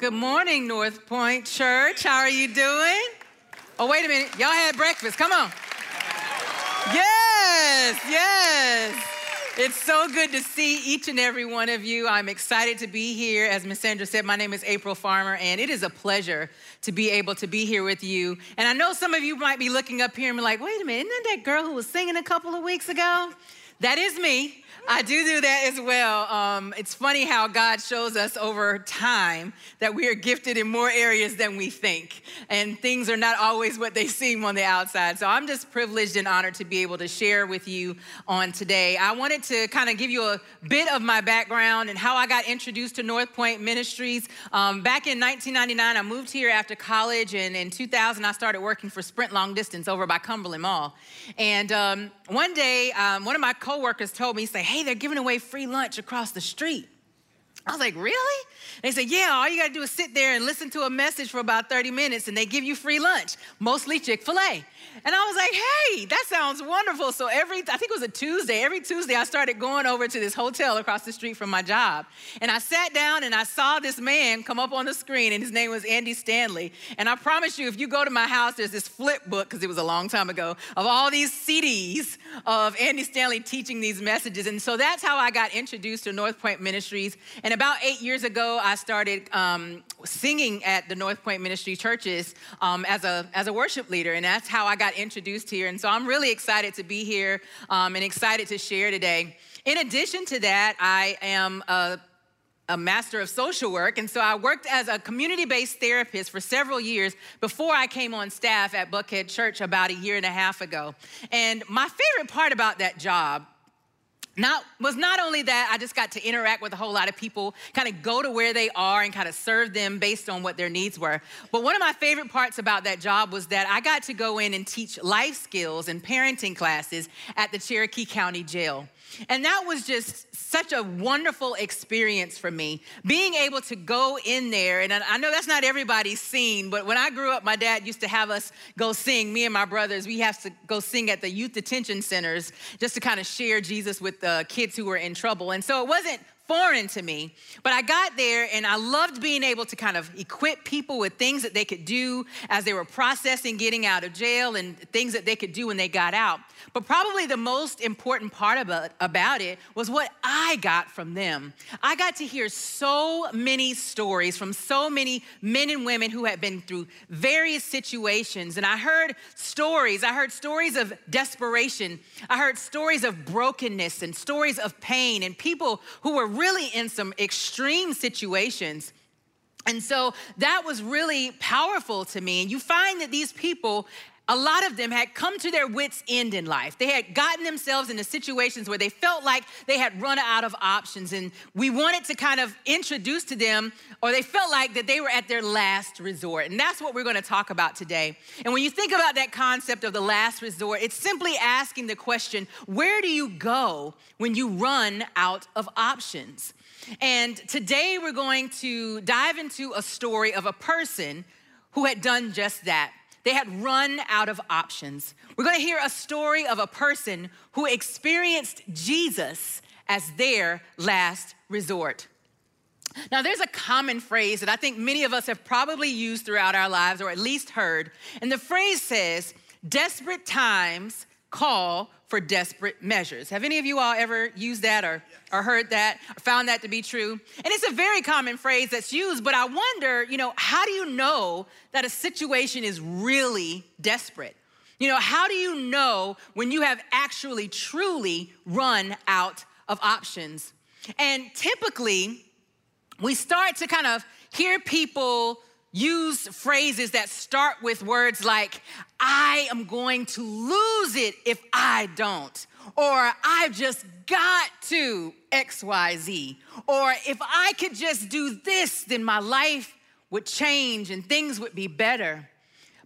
Good morning, North Point Church. How are you doing? Oh, wait a minute. Y'all had breakfast. Come on. Yes, yes. It's so good to see each and every one of you. I'm excited to be here. As Miss Sandra said, my name is April Farmer, and it is a pleasure to be able to be here with you. And I know some of you might be looking up here and be like, wait a minute, isn't that that girl who was singing a couple of weeks ago? That is me. I do do that as well. Um, it's funny how God shows us over time that we are gifted in more areas than we think, and things are not always what they seem on the outside. So I'm just privileged and honored to be able to share with you on today. I wanted to kind of give you a bit of my background and how I got introduced to North Point Ministries. Um, back in 1999, I moved here after college, and in 2000, I started working for Sprint Long Distance over by Cumberland Mall. And um, one day, um, one of my coworkers told me, "Say, hey, they're giving away free lunch across the street." I was like, really? They said, yeah, all you gotta do is sit there and listen to a message for about 30 minutes and they give you free lunch, mostly Chick fil A. And I was like, hey, that sounds wonderful. So every, I think it was a Tuesday, every Tuesday I started going over to this hotel across the street from my job. And I sat down and I saw this man come up on the screen and his name was Andy Stanley. And I promise you, if you go to my house, there's this flip book, because it was a long time ago, of all these CDs of Andy Stanley teaching these messages. And so that's how I got introduced to North Point Ministries. And about eight years ago, I started um, singing at the North Point Ministry churches um, as, a, as a worship leader. And that's how I got introduced here. And so I'm really excited to be here um, and excited to share today. In addition to that, I am a a master of social work. And so I worked as a community based therapist for several years before I came on staff at Buckhead Church about a year and a half ago. And my favorite part about that job not, was not only that I just got to interact with a whole lot of people, kind of go to where they are and kind of serve them based on what their needs were. But one of my favorite parts about that job was that I got to go in and teach life skills and parenting classes at the Cherokee County Jail. And that was just such a wonderful experience for me, being able to go in there. And I know that's not everybody's scene, but when I grew up, my dad used to have us go sing, me and my brothers, we have to go sing at the youth detention centers just to kind of share Jesus with the kids who were in trouble. And so it wasn't foreign to me. But I got there and I loved being able to kind of equip people with things that they could do as they were processing getting out of jail and things that they could do when they got out. But probably the most important part about, about it was what I got from them. I got to hear so many stories from so many men and women who had been through various situations. And I heard stories. I heard stories of desperation. I heard stories of brokenness and stories of pain and people who were really in some extreme situations. And so that was really powerful to me. And you find that these people a lot of them had come to their wits' end in life. They had gotten themselves into situations where they felt like they had run out of options, and we wanted to kind of introduce to them, or they felt like that they were at their last resort. And that's what we're going to talk about today. And when you think about that concept of the last resort, it's simply asking the question where do you go when you run out of options? And today we're going to dive into a story of a person who had done just that. They had run out of options. We're gonna hear a story of a person who experienced Jesus as their last resort. Now, there's a common phrase that I think many of us have probably used throughout our lives or at least heard. And the phrase says, desperate times call for desperate measures. Have any of you all ever used that or, or heard that or found that to be true? And it's a very common phrase that's used, but I wonder, you know, how do you know that a situation is really desperate? You know, how do you know when you have actually truly run out of options? And typically, we start to kind of hear people use phrases that start with words like, I am going to lose it if I don't, or I've just got to XYZ, or if I could just do this, then my life would change and things would be better.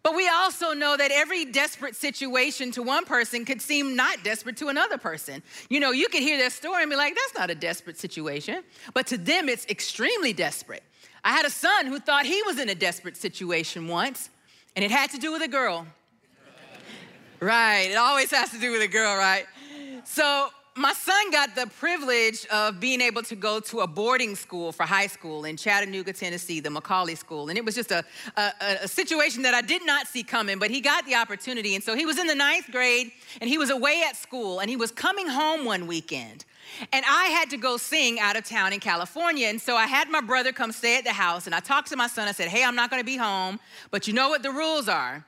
But we also know that every desperate situation to one person could seem not desperate to another person. You know, you could hear their story and be like, that's not a desperate situation. But to them, it's extremely desperate. I had a son who thought he was in a desperate situation once, and it had to do with a girl. right, it always has to do with a girl, right? So my son got the privilege of being able to go to a boarding school for high school in Chattanooga, Tennessee, the McCallie School. And it was just a, a, a, situation that I did not see coming, but he got the opportunity. And so he was in the ninth grade and he was away at school and he was coming home one weekend. And I had to go sing out of town in California. And so I had my brother come stay at the house and I talked to my son. I said, Hey, I'm not gonna be home, but you know what the rules are.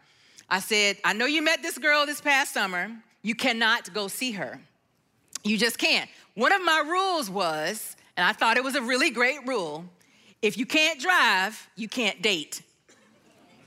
I said, I know you met this girl this past summer. You cannot go see her. You just can't. One of my rules was, and I thought it was a really great rule if you can't drive, you can't date.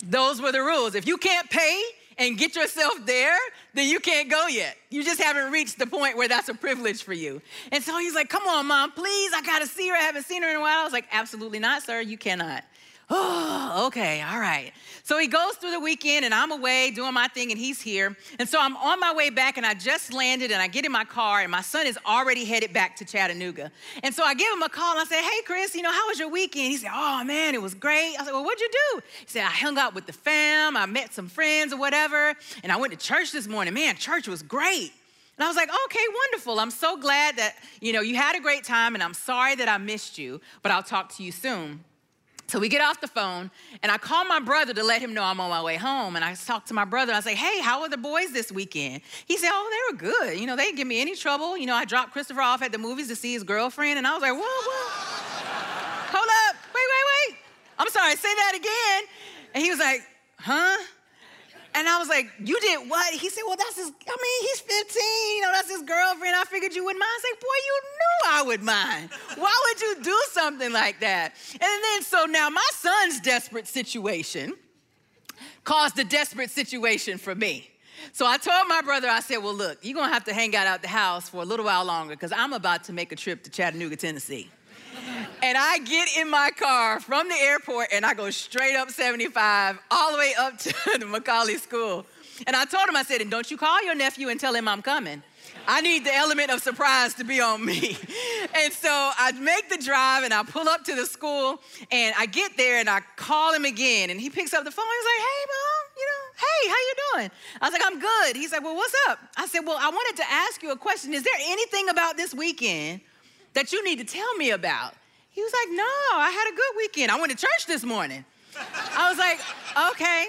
Those were the rules. If you can't pay and get yourself there, then you can't go yet. You just haven't reached the point where that's a privilege for you. And so he's like, Come on, mom, please, I gotta see her. I haven't seen her in a while. I was like, Absolutely not, sir, you cannot. Oh, okay, all right. So he goes through the weekend and I'm away doing my thing and he's here. And so I'm on my way back and I just landed and I get in my car and my son is already headed back to Chattanooga. And so I give him a call and I say, Hey, Chris, you know, how was your weekend? He said, Oh, man, it was great. I said, Well, what'd you do? He said, I hung out with the fam, I met some friends or whatever, and I went to church this morning. Man, church was great. And I was like, okay, wonderful. I'm so glad that, you know, you had a great time and I'm sorry that I missed you, but I'll talk to you soon. So we get off the phone, and I call my brother to let him know I'm on my way home. And I talk to my brother, and I say, Hey, how are the boys this weekend? He said, Oh, they were good. You know, they didn't give me any trouble. You know, I dropped Christopher off at the movies to see his girlfriend, and I was like, Whoa, whoa. Hold up. Wait, wait, wait. I'm sorry, say that again. And he was like, Huh? And I was like, You did what? He said, Well, that's his, I mean, he's 15, you know, that's his girlfriend. I figured you wouldn't mind. I was like, Boy, you knew I would mind. Why would you do something like that? And then, so now my son's desperate situation caused a desperate situation for me. So I told my brother, I said, Well, look, you're gonna have to hang out at the house for a little while longer because I'm about to make a trip to Chattanooga, Tennessee. And I get in my car from the airport and I go straight up 75 all the way up to the McCallie School. And I told him, I said, and don't you call your nephew and tell him I'm coming. I need the element of surprise to be on me. And so I make the drive and I pull up to the school and I get there and I call him again and he picks up the phone. He's like, hey, mom, you know, hey, how you doing? I was like, I'm good. He's like, well, what's up? I said, well, I wanted to ask you a question. Is there anything about this weekend that you need to tell me about? He was like, No, I had a good weekend. I went to church this morning. I was like, Okay.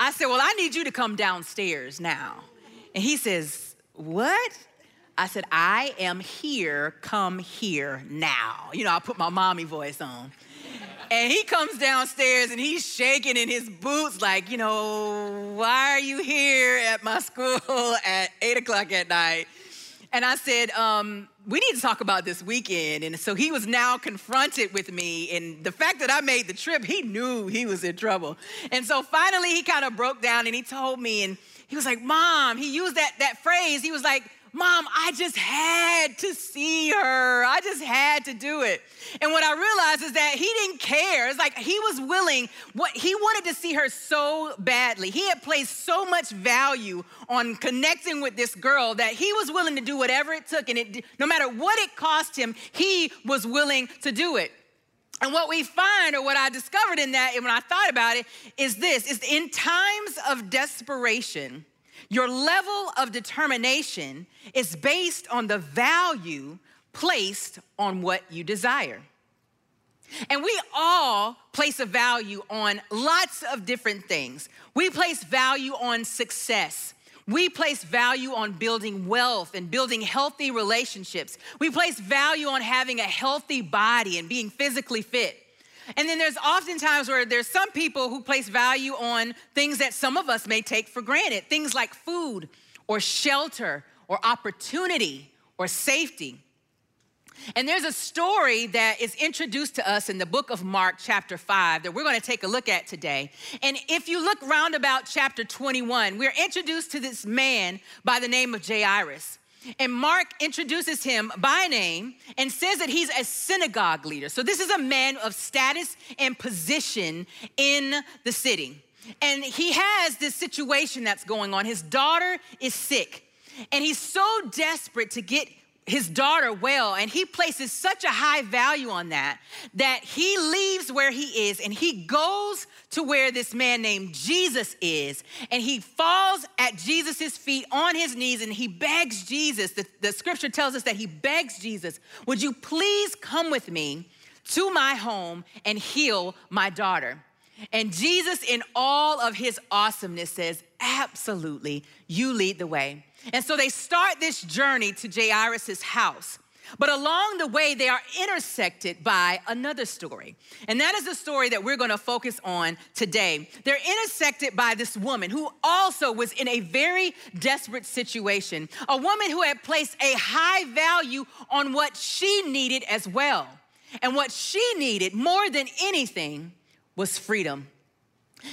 I said, Well, I need you to come downstairs now. And he says, What? I said, I am here, come here now. You know, I put my mommy voice on. And he comes downstairs and he's shaking in his boots, like, you know, why are you here at my school at eight o'clock at night? And I said, um, we need to talk about this weekend. And so he was now confronted with me. And the fact that I made the trip, he knew he was in trouble. And so finally he kind of broke down and he told me, and he was like, Mom, he used that, that phrase. He was like, Mom, I just had to see her. I just had to do it. And what I realized is that he didn't care. It's like he was willing, what he wanted to see her so badly. He had placed so much value on connecting with this girl that he was willing to do whatever it took. And it, no matter what it cost him, he was willing to do it. And what we find, or what I discovered in that, and when I thought about it, is this: is in times of desperation, your level of determination is based on the value placed on what you desire. And we all place a value on lots of different things. We place value on success. We place value on building wealth and building healthy relationships. We place value on having a healthy body and being physically fit. And then there's often times where there's some people who place value on things that some of us may take for granted, things like food or shelter or opportunity or safety. And there's a story that is introduced to us in the book of Mark, chapter 5, that we're going to take a look at today. And if you look round about chapter 21, we're introduced to this man by the name of Jairus. And Mark introduces him by name and says that he's a synagogue leader. So this is a man of status and position in the city. And he has this situation that's going on. His daughter is sick, and he's so desperate to get his daughter well and he places such a high value on that that he leaves where he is and he goes to where this man named Jesus is and he falls at Jesus' feet on his knees and he begs Jesus the, the scripture tells us that he begs Jesus would you please come with me to my home and heal my daughter? And Jesus in all of his awesomeness says absolutely you lead the way and so they start this journey to Jairus' house. But along the way, they are intersected by another story. And that is the story that we're gonna focus on today. They're intersected by this woman who also was in a very desperate situation, a woman who had placed a high value on what she needed as well. And what she needed more than anything was freedom.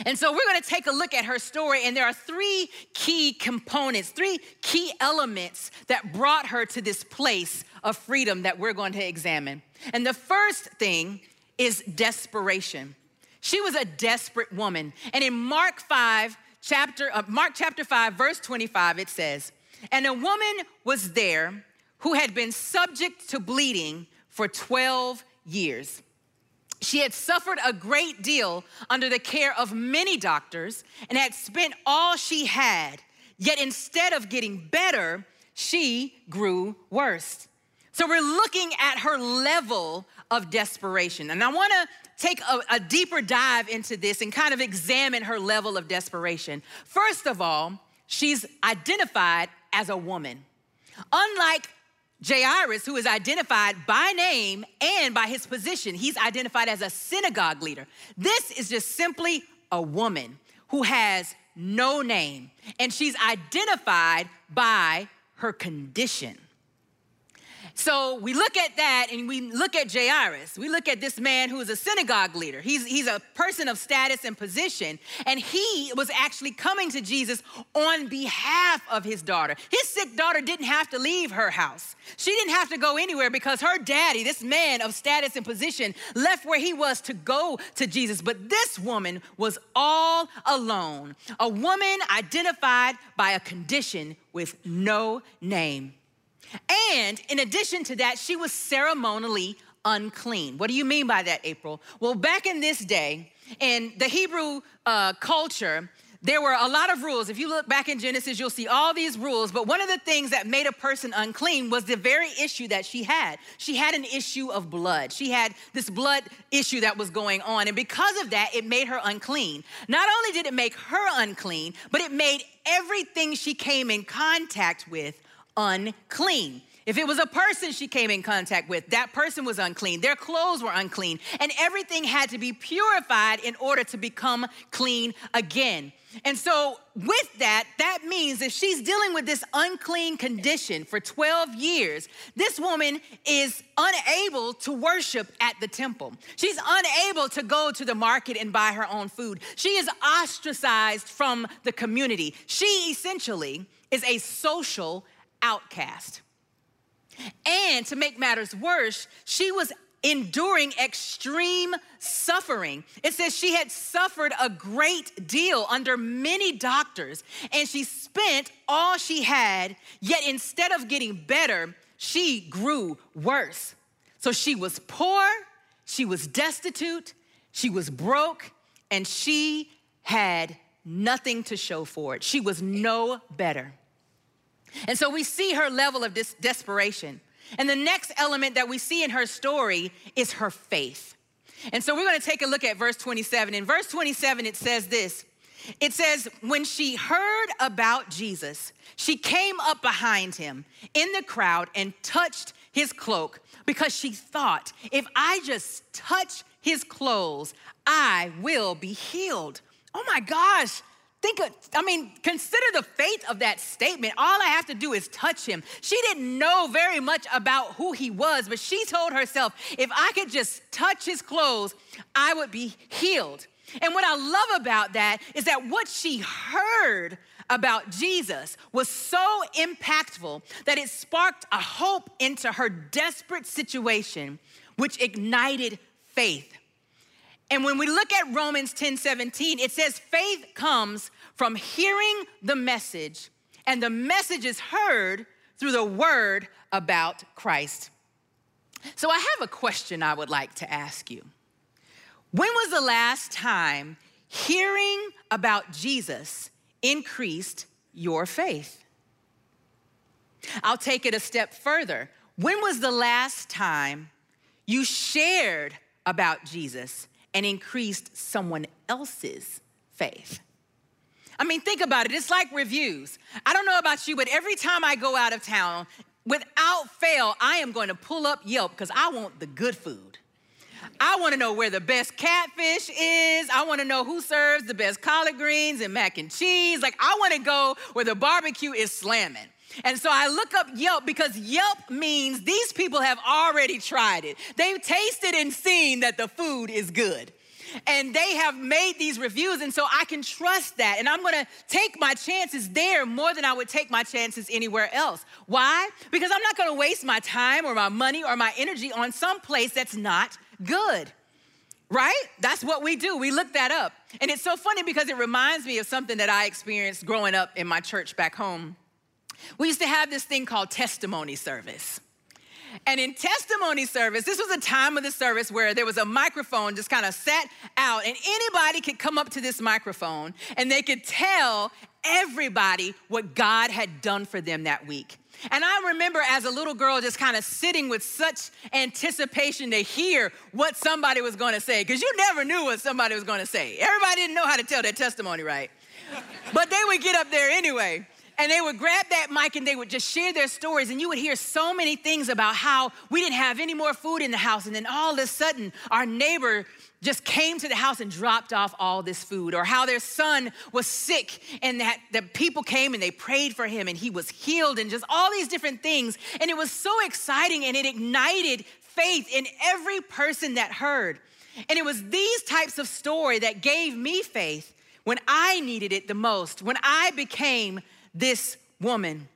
And so we're going to take a look at her story, and there are three key components, three key elements that brought her to this place of freedom that we're going to examine. And the first thing is desperation. She was a desperate woman. And in Mark 5, chapter uh, Mark chapter 5 verse 25 it says, "And a woman was there who had been subject to bleeding for 12 years." She had suffered a great deal under the care of many doctors and had spent all she had. Yet instead of getting better, she grew worse. So we're looking at her level of desperation. And I wanna take a, a, deeper dive into this and kind of examine her level of desperation. First of all, she's identified as a woman. Unlike Jairus, who is identified by name and by his position, he's identified as a synagogue leader. This is just simply a woman who has no name, and she's identified by her condition. So we look at that and we look at Jairus. We look at this man who is a synagogue leader. He's, he's a person of status and position. And he was actually coming to Jesus on behalf of his daughter. His sick daughter didn't have to leave her house. She didn't have to go anywhere because her daddy, this man of status and position, left where he was to go to Jesus. But this woman was all alone. A woman identified by a condition with no name. And in addition to that, she was ceremonially unclean. What do you mean by that, April? Well, back in this day, in the Hebrew uh, culture, there were a lot of rules. If you look back in Genesis, you'll see all these rules. But one of the things that made a person unclean was the very issue that she had. She had an issue of blood. She had this blood issue that was going on. And because of that, it made her unclean. Not only did it make her unclean, but it made everything she came in contact with unclean. If it was a person she came in contact with, that person was unclean. Their clothes were unclean. And everything had to be purified in order to become clean again. And so, with that, that means if she's dealing with this unclean condition for 12 years, this woman is unable to worship at the temple. She's unable to go to the market and buy her own food. She is ostracized from the community. She essentially is a social outcast. And to make matters worse, she was enduring extreme suffering. It says she had suffered a great deal under many doctors, and she spent all she had, yet instead of getting better, she grew worse. So she was poor, she was destitute, she was broke, and she had nothing to show for it. She was no better. And so we see her level of des- desperation. And the next element that we see in her story is her faith. And so we're going to take a look at verse 27. In verse 27, it says this it says, When she heard about Jesus, she came up behind him in the crowd and touched his cloak because she thought, if I just touch his clothes, I will be healed. Oh my gosh, Think of, I mean, consider the faith of that statement. All I have to do is touch him. She didn't know very much about who he was, but she told herself, if I could just touch his clothes, I would be healed. And what I love about that is that what she heard about Jesus was so impactful that it sparked a hope into her desperate situation, which ignited faith. And when we look at Romans 10 17, it says faith comes from hearing the message, and the message is heard through the word about Christ. So I have a question I would like to ask you. When was the last time hearing about Jesus increased your faith? I'll take it a step further. When was the last time you shared about Jesus and increased someone else's faith. I mean, think about it. It's like reviews. I don't know about you, but every time I go out of town, without fail, I am going to pull up Yelp because I want the good food. I want to know where the best catfish is. I want to know who serves the best collard greens and mac and cheese. Like, I want to go where the barbecue is slamming. And so I look up Yelp because Yelp means these people have already tried it. They've tasted and seen that the food is good. And they have made these reviews, and so I can trust that. And I'm gonna take my chances there more than I would take my chances anywhere else. Why? Because I'm not gonna waste my time or my money or my energy on some place that's not good. Right? That's what we do. We look that up. And it's so funny because it reminds me of something that I experienced growing up in my church back home. We used to have this thing called testimony service. And in testimony service, this was a time of the service where there was a microphone just kind of set out, and anybody could come up to this microphone and they could tell everybody what God had done for them that week. And I remember as a little girl just kind of sitting with such anticipation to hear what somebody was going to say, because you never knew what somebody was going to say. Everybody didn't know how to tell their testimony right. but they would get up there anyway and they would grab that mic and they would just share their stories. And you would hear so many things about how we didn't have any more food in the house. And then all of a sudden our neighbor just came to the house and dropped off all this food. Or how their son was sick and that the people came and they prayed for him and he was healed and just all these different things. And it was so exciting and it ignited faith in every person that heard. And it was these types of story that gave me faith when i needed it the most when i became this woman.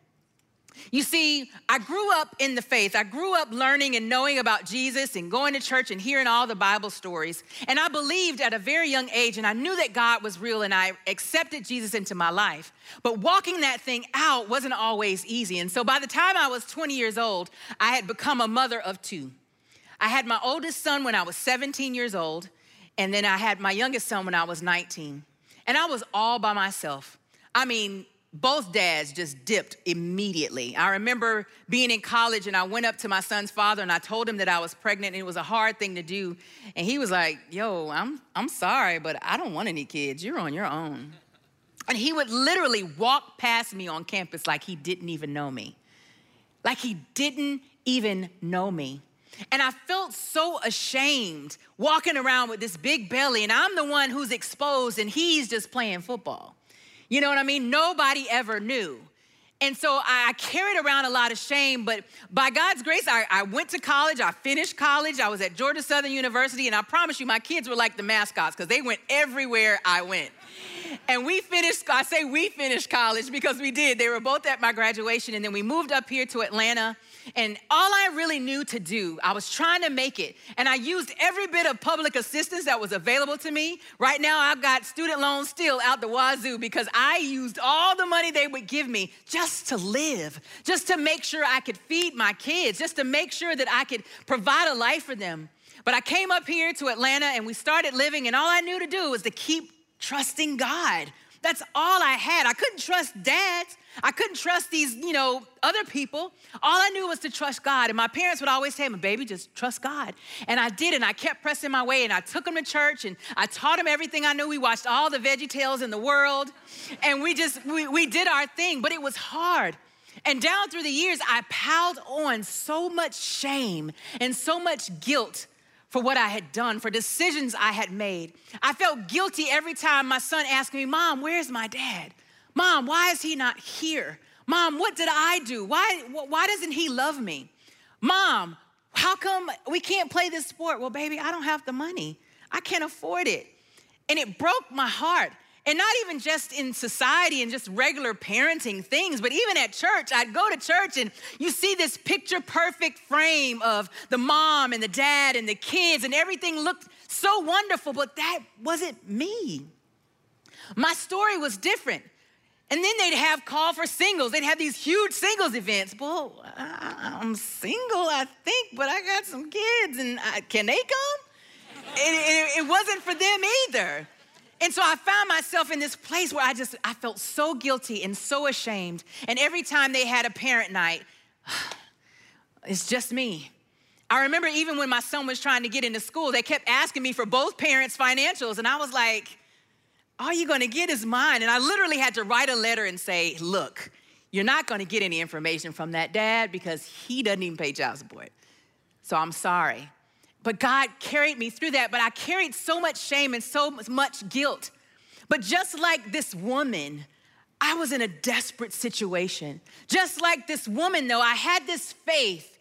You see, I grew up in the faith. I grew up learning and knowing about Jesus and going to church and hearing all the Bible stories. And I believed at a very young age, and I knew that God was real, and I accepted Jesus into my life. But walking that thing out wasn't always easy. And so by the time I was 20 years old, I had become a mother of two. I had my oldest son when I was 17 years old, and then I had my youngest son when I was 19. And I was all by myself. I mean, both dads just dipped immediately. I remember being in college and I went up to my son's father and I told him that I was pregnant and it was a hard thing to do. And he was like, Yo, I'm, I'm sorry, but I don't want any kids. You're on your own. And he would literally walk past me on campus like he didn't even know me. Like he didn't even know me. And I felt so ashamed walking around with this big belly, and I'm the one who's exposed, and he's just playing football. You know what I mean? Nobody ever knew. And so I carried around a lot of shame, but by God's grace, I, I, went to college. I finished college. I was at Georgia Southern University, and I promise you, my kids were like the mascots because they went everywhere I went. And we finished, I say we finished college because we did. They were both at my graduation, and then we moved up here to Atlanta. And all I really knew to do, I was trying to make it. And I used every bit of public assistance that was available to me. Right now, I've got student loans still out the wazoo because I used all the money they would give me just to live, just to make sure I could feed my kids, just to make sure that I could provide a life for them. But I came up here to Atlanta and we started living, and all I knew to do was to keep trusting God. That's all I had. I couldn't trust dads. I couldn't trust these, you know, other people. All I knew was to trust God. And my parents would always say, baby, just trust God. And I did, and I kept pressing my way, and I took them to church, and I taught them everything I knew. We watched all the Veggie Tales in the world, and we just, we, we did our thing, but it was hard. And down through the years, I piled on so much shame and so much guilt for what I had done, for decisions I had made. I felt guilty every time my son asked me, Mom, where's my dad? Mom, why is he not here? Mom, what did I do? Why, why doesn't he love me? Mom, how come we can't play this sport? Well, baby, I don't have the money. I can't afford it. And it broke my heart. And not even just in society and just regular parenting things, but even at church. I'd go to church and you see this picture perfect frame of the mom and the dad and the kids, and everything looked so wonderful, but that wasn't me. My story was different. And then they'd have call for singles. They'd have these huge singles events. Well, I'm single, I think, but I got some kids, and I, can they come? It, it, it wasn't for them either. And so I found myself in this place where I just I felt so guilty and so ashamed. And every time they had a parent night, it's just me. I remember even when my son was trying to get into school, they kept asking me for both parents' financials, and I was like, all you're gonna get is mine. And I literally had to write a letter and say, look, you're not gonna get any information from that dad because he doesn't even pay child support. So I'm sorry. But God carried me through that. But I carried so much shame and so much guilt. But just like this woman, I was in a desperate situation. Just like this woman, though, I had this faith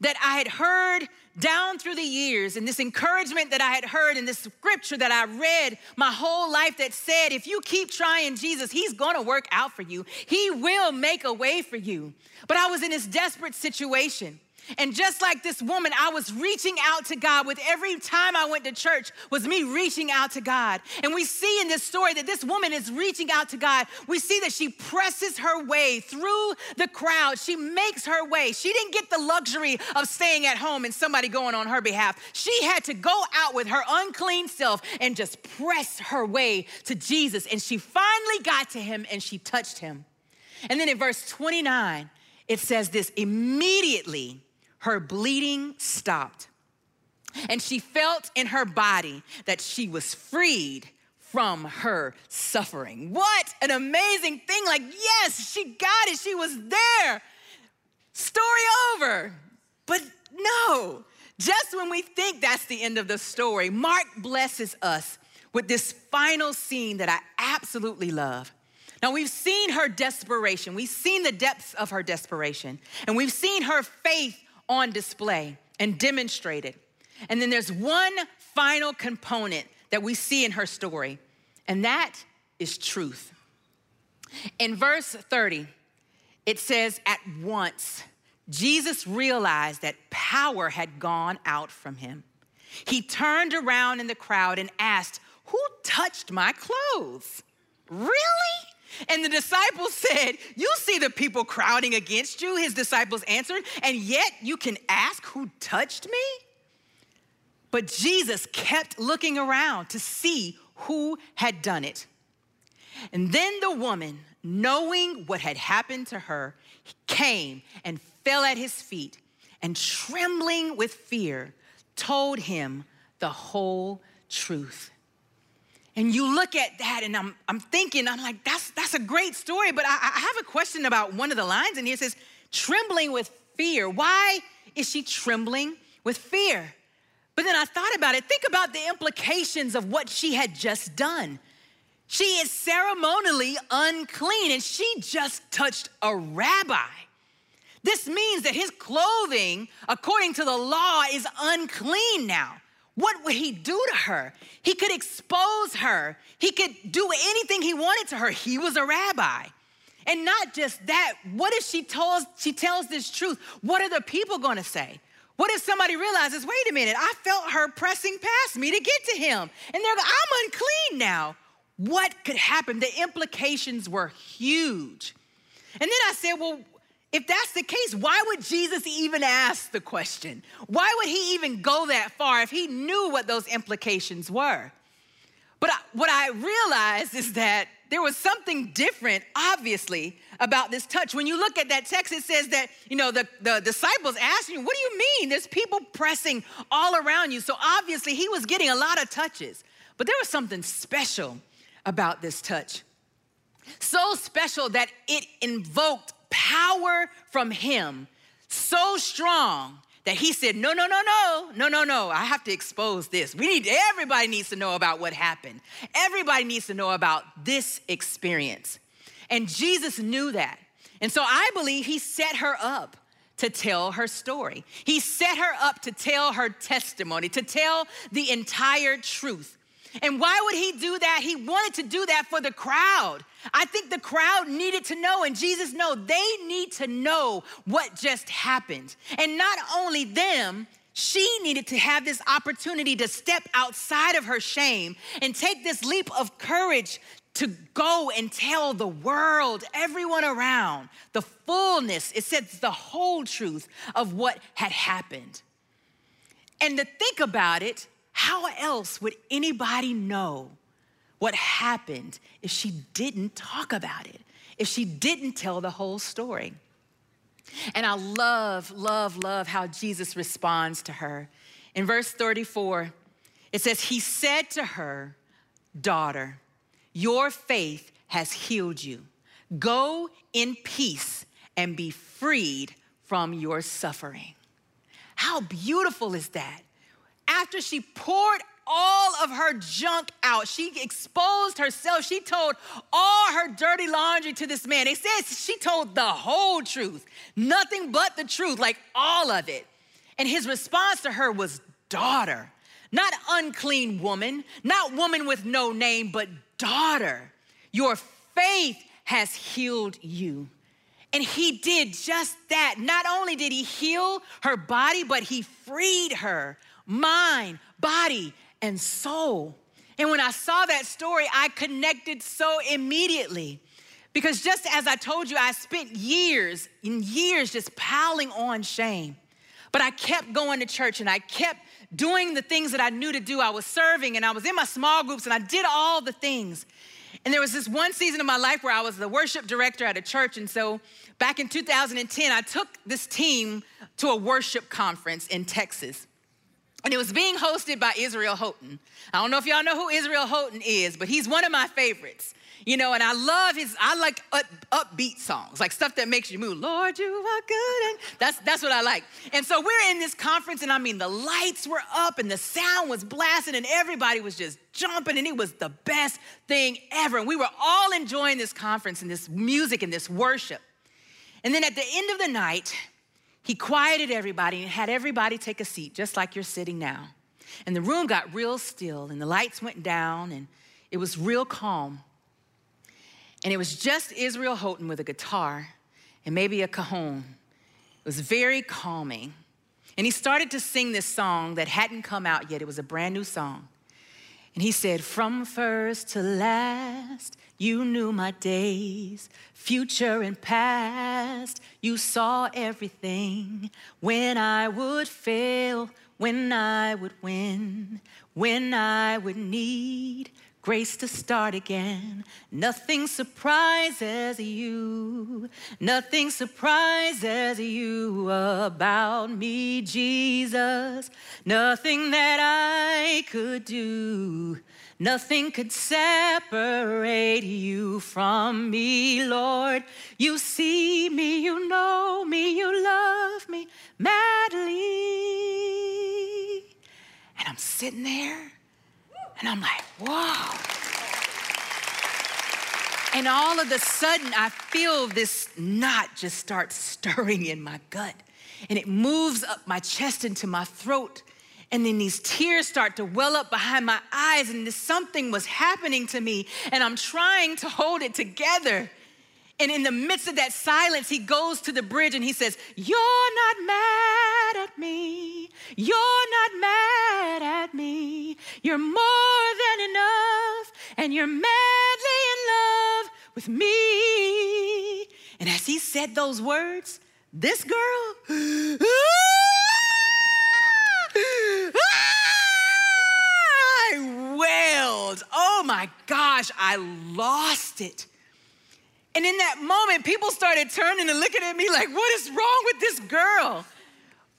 that I had heard down through the years and this encouragement that I had heard and this scripture that I read my whole life that said, if you keep trying Jesus, He's gonna work out for you. He will make a way for you. But I was in this desperate situation. And just like this woman, I was reaching out to God with every time I went to church was me reaching out to God. And we see in this story that this woman is reaching out to God. We see that she presses her way through the crowd. She makes her way. She didn't get the luxury of staying at home and somebody going on her behalf. She had to go out with her unclean self and just press her way to Jesus. And she finally got to him and she touched him. And then in verse 29, it says this immediately her bleeding stopped. And she felt in her body that she was freed from her suffering. What an amazing thing! Like, yes, she got it, she was there. Story over. But no, just when we think that's the end of the story, Mark blesses us with this final scene that I absolutely love. Now, we've seen her desperation, we've seen the depths of her desperation, and we've seen her faith on display and demonstrated. And then there's one final component that we see in her story, and that is truth. In verse 30, it says, At once, Jesus realized that power had gone out from him. He turned around in the crowd and asked, Who touched my clothes? Really? And the disciples said, You see the people crowding against you, his disciples answered, and yet you can ask who touched me? But Jesus kept looking around to see who had done it. And then the woman, knowing what had happened to her, came and fell at his feet and trembling with fear, told him the whole truth. And you look at that, and I'm, I'm thinking, I'm like, that's, that's a great story, but I, I have a question about one of the lines in here. It says, trembling with fear. Why is she trembling with fear? But then I thought about it. Think about the implications of what she had just done. She is ceremonially unclean, and she just touched a rabbi. This means that his clothing, according to the law, is unclean now. What would he do to her? He could expose her. He could do anything he wanted to her. He was a rabbi. And not just that, what if she tells, she tells this truth? What are the people gonna say? What if somebody realizes, wait a minute, I felt her pressing past me to get to him? And they're I'm unclean now. What could happen? The implications were huge. And then I said, well, if that's the case, why would Jesus even ask the question? Why would he even go that far if he knew what those implications were? But I, what I realized is that there was something different, obviously, about this touch. When you look at that text, it says that, you know, the, the disciples asked you, What do you mean? There's people pressing all around you. So obviously, he was getting a lot of touches. But there was something special about this touch. So special that it invoked power from him so strong that he said, No, no, no, no, no, no, no. I have to expose this. We need, everybody needs to know about what happened. Everybody needs to know about this experience. And Jesus knew that. And so I believe he set her up to tell her story. He set her up to tell her testimony, to tell the entire truth. And why would he do that? He wanted to do that for the crowd. I think the crowd needed to know, and Jesus know they need to know what just happened. And not only them, she needed to have this opportunity to step outside of her shame and take this leap of courage to go and tell the world, everyone around, the fullness, it says the whole truth of what had happened. And to think about it, how else would anybody know what happened if she didn't talk about it, if she didn't tell the whole story? And I love, love, love how Jesus responds to her. In verse 34, it says, He said to her, Daughter, your faith has healed you. Go in peace and be freed from your suffering. How beautiful is that? After she poured all of her junk out. She exposed herself. She told all her dirty laundry to this man. It says she told the whole truth, nothing but the truth, like all of it. And his response to her was, Daughter, not unclean woman, not woman with no name, but daughter, your faith has healed you. And he did just that. Not only did he heal her body, but he freed her mind, body, and soul. And when I saw that story, I connected so immediately. Because just as I told you, I spent years and years just piling on shame. But I kept going to church and I kept doing the things that I knew to do. I was serving and I was in my small groups and I did all the things. And there was this one season of my life where I was the worship director at a church. And so back in 2010, I took this team to a worship conference in Texas. And it was being hosted by Israel Houghton. I don't know if y'all know who Israel Houghton is, but he's one of my favorites. You know, and I love his, I like up, upbeat songs, like stuff that makes you move. Lord, you are good. And that's, that's what I like. And so we're in this conference, and I mean, the lights were up and the sound was blasting, and everybody was just jumping, and it was the best thing ever. And we were all enjoying this conference and this music and this worship. And then at the end of the night, he quieted everybody and had everybody take a seat, just like you're sitting now. And the room got real still, and the lights went down, and it was real calm. And it was just Israel Houghton with a guitar and maybe a cajon. It was very calming. And he started to sing this song that hadn't come out yet. It was a brand new song. And he said, From first to last, you knew my days, future and past. You saw everything. When I would fail, when I would win, when I would need grace to start again. Nothing surprises you, nothing surprises you about me, Jesus. Nothing that I could do. Nothing could separate you from me, Lord. You see me, you know me, you love me madly. And I'm sitting there and I'm like, whoa. And all of a sudden, I feel this knot just start stirring in my gut. And it moves up my chest into my throat. And then these tears start to well up behind my eyes, and something was happening to me. And I'm trying to hold it together. And in the midst of that silence, he goes to the bridge and he says, You're not mad at me. You're not mad at me. You're more than enough, and you're madly in love with me. And as he said those words, this girl, ah, I wailed. Oh my gosh, I lost it. And in that moment, people started turning and looking at me like, what is wrong with this girl?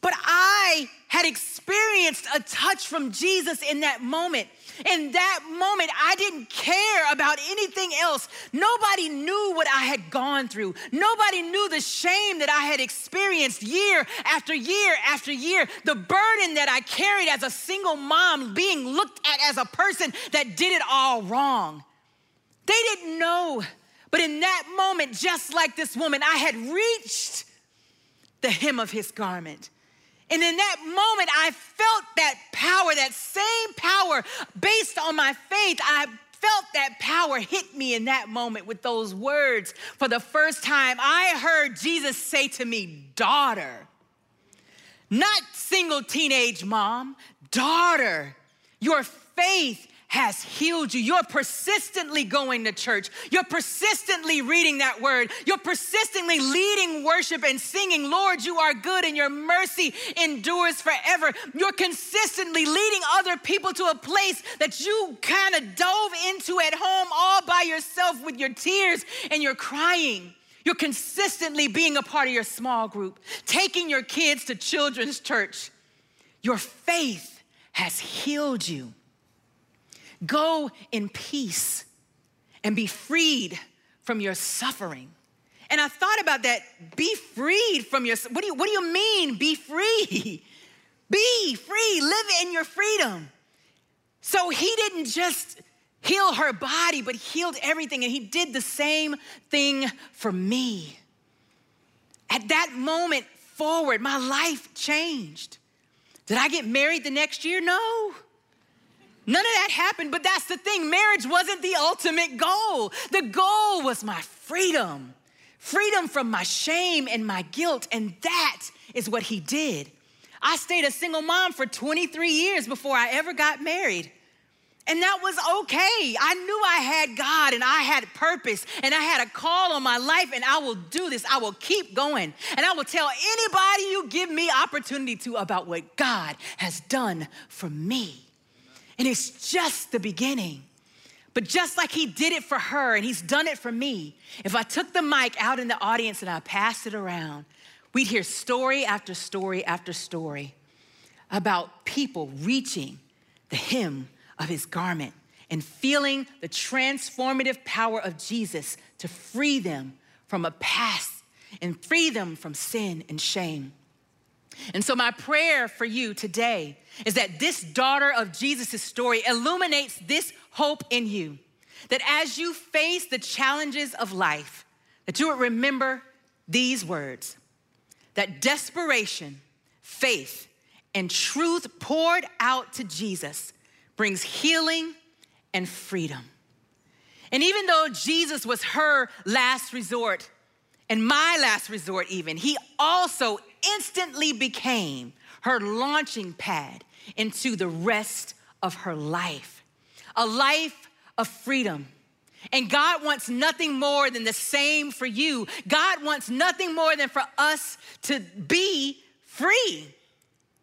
But I had experienced a touch from Jesus in that moment. In that moment, I didn't care about anything else. Nobody knew what I had gone through. Nobody knew the shame that I had experienced year after year after year. The burden that I carried as a single mom, being looked at as a person that did it all wrong. They didn't know. But in that moment, just like this woman, I had reached the hem of his garment. And in that moment, I felt that power, that same power based on my faith. I felt that power hit me in that moment with those words. For the first time, I heard Jesus say to me, Daughter, not single teenage mom, daughter, your faith has healed you. You're persistently going to church. You're persistently reading that word. You're persistently leading worship and singing, Lord, you are good and your mercy endures forever. You're consistently leading other people to a place that you kind of dove into at home all by yourself with your tears and your crying. You're consistently being a part of your small group, taking your kids to children's church. Your faith has healed you. Go in peace and be freed from your suffering. And I thought about that be freed from your what do you what do you mean be free? Be free, live in your freedom. So he didn't just heal her body, but healed everything and he did the same thing for me. At that moment forward, my life changed. Did I get married the next year? No. None of that happened, but that's the thing. Marriage wasn't the ultimate goal. The goal was my freedom freedom from my shame and my guilt. And that is what he did. I stayed a single mom for 23 years before I ever got married. And that was okay. I knew I had God and I had purpose and I had a call on my life, and I will do this. I will keep going. And I will tell anybody you give me opportunity to about what God has done for me. And it's just the beginning. But just like he did it for her and he's done it for me, if I took the mic out in the audience and I passed it around, we'd hear story after story after story about people reaching the hem of his garment and feeling the transformative power of Jesus to free them from a past and free them from sin and shame. And so, my prayer for you today is that this daughter of Jesus' story illuminates this hope in you that as you face the challenges of life, that you would remember these words that desperation, faith, and truth poured out to Jesus brings healing and freedom. And even though Jesus was her last resort, and my last resort, even, he also instantly became her launching pad into the rest of her life, a life of freedom. And God wants nothing more than the same for you. God wants nothing more than for us to be free.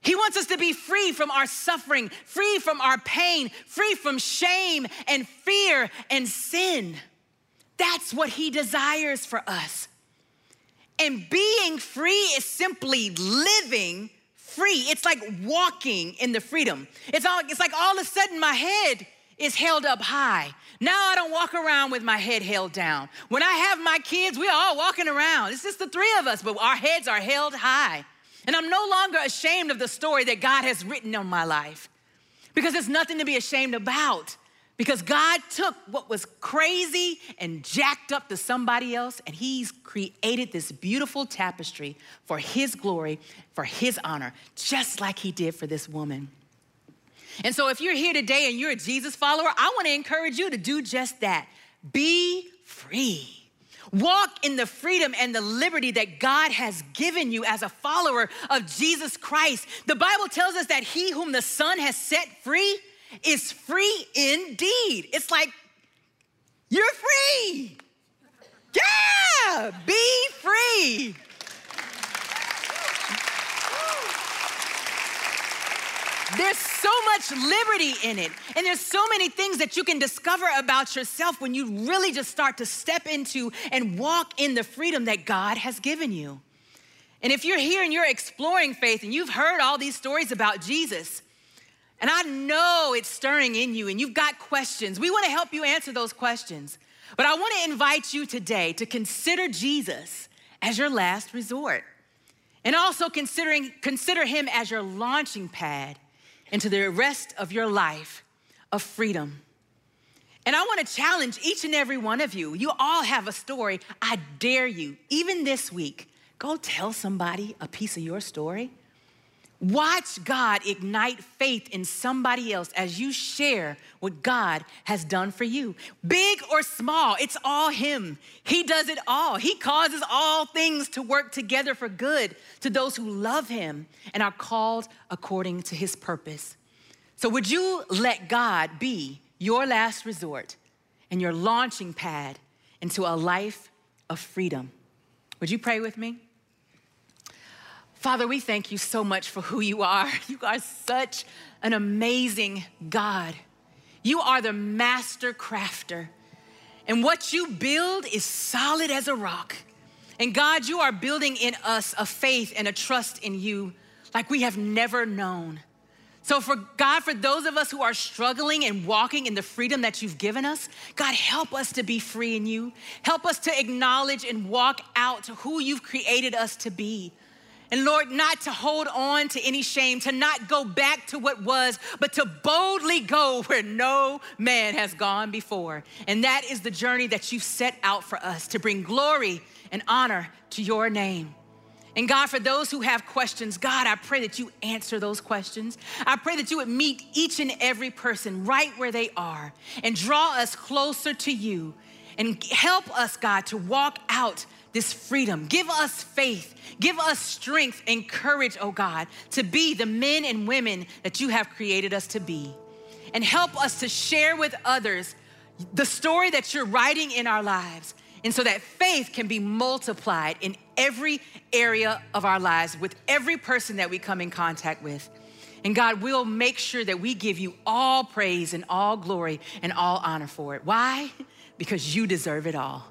He wants us to be free from our suffering, free from our pain, free from shame and fear and sin. That's what He desires for us. And being free is simply living free. It's like walking in the freedom. It's, all, it's like all of a sudden my head is held up high. Now I don't walk around with my head held down. When I have my kids, we're all walking around. It's just the three of us, but our heads are held high. And I'm no longer ashamed of the story that God has written on my life because there's nothing to be ashamed about. Because God took what was crazy and jacked up to somebody else, and He's created this beautiful tapestry for His glory, for His honor, just like He did for this woman. And so, if you're here today and you're a Jesus follower, I want to encourage you to do just that be free. Walk in the freedom and the liberty that God has given you as a follower of Jesus Christ. The Bible tells us that he whom the Son has set free is free indeed. It's like, you're free. Yeah, be free. There's so much liberty in it. And there's so many things that you can discover about yourself when you really just start to step into and walk in the freedom that God has given you. And if you're here and you're exploring faith and you've heard all these stories about Jesus, and I know it's stirring in you and you've got questions, we want to help you answer those questions. But I want to invite you today to consider Jesus as your last resort. And also considering consider him as your launching pad into the rest of your life of freedom. And I want to challenge each and every one of you. You all have a story. I dare you, even this week, Go tell somebody a piece of your story. Watch God ignite faith in somebody else as you share what God has done for you. Big or small, it's all Him. He does it all. He causes all things to work together for good to those who love Him and are called according to His purpose. So, would you let God be your last resort and your launching pad into a life of freedom? Would you pray with me? Father, we thank you so much for who you are. You are such an amazing God. You are the master crafter. And what you build is solid as a rock. And God, you are building in us a faith and a trust in you like we have never known. So, for God, for those of us who are struggling and walking in the freedom that you've given us, God, help us to be free in you. Help us to acknowledge and walk out to who you've created us to be. And Lord, not to hold on to any shame, to not go back to what was, but to boldly go where no man has gone before. And that is the journey that you've set out for us to bring glory and honor to your name. And God, for those who have questions, God, I pray that you answer those questions. I pray that you would meet each and every person right where they are and draw us closer to you and help us, God, to walk out this freedom. Give us faith. Give us strength and courage, oh God, to be the men and women that you have created us to be. And help us to share with others the story that you're writing in our lives. And so that faith can be multiplied in every area of our lives with every person that we come in contact with. And God, we'll make sure that we give you all praise and all glory and all honor for it. Why? Because you deserve it all.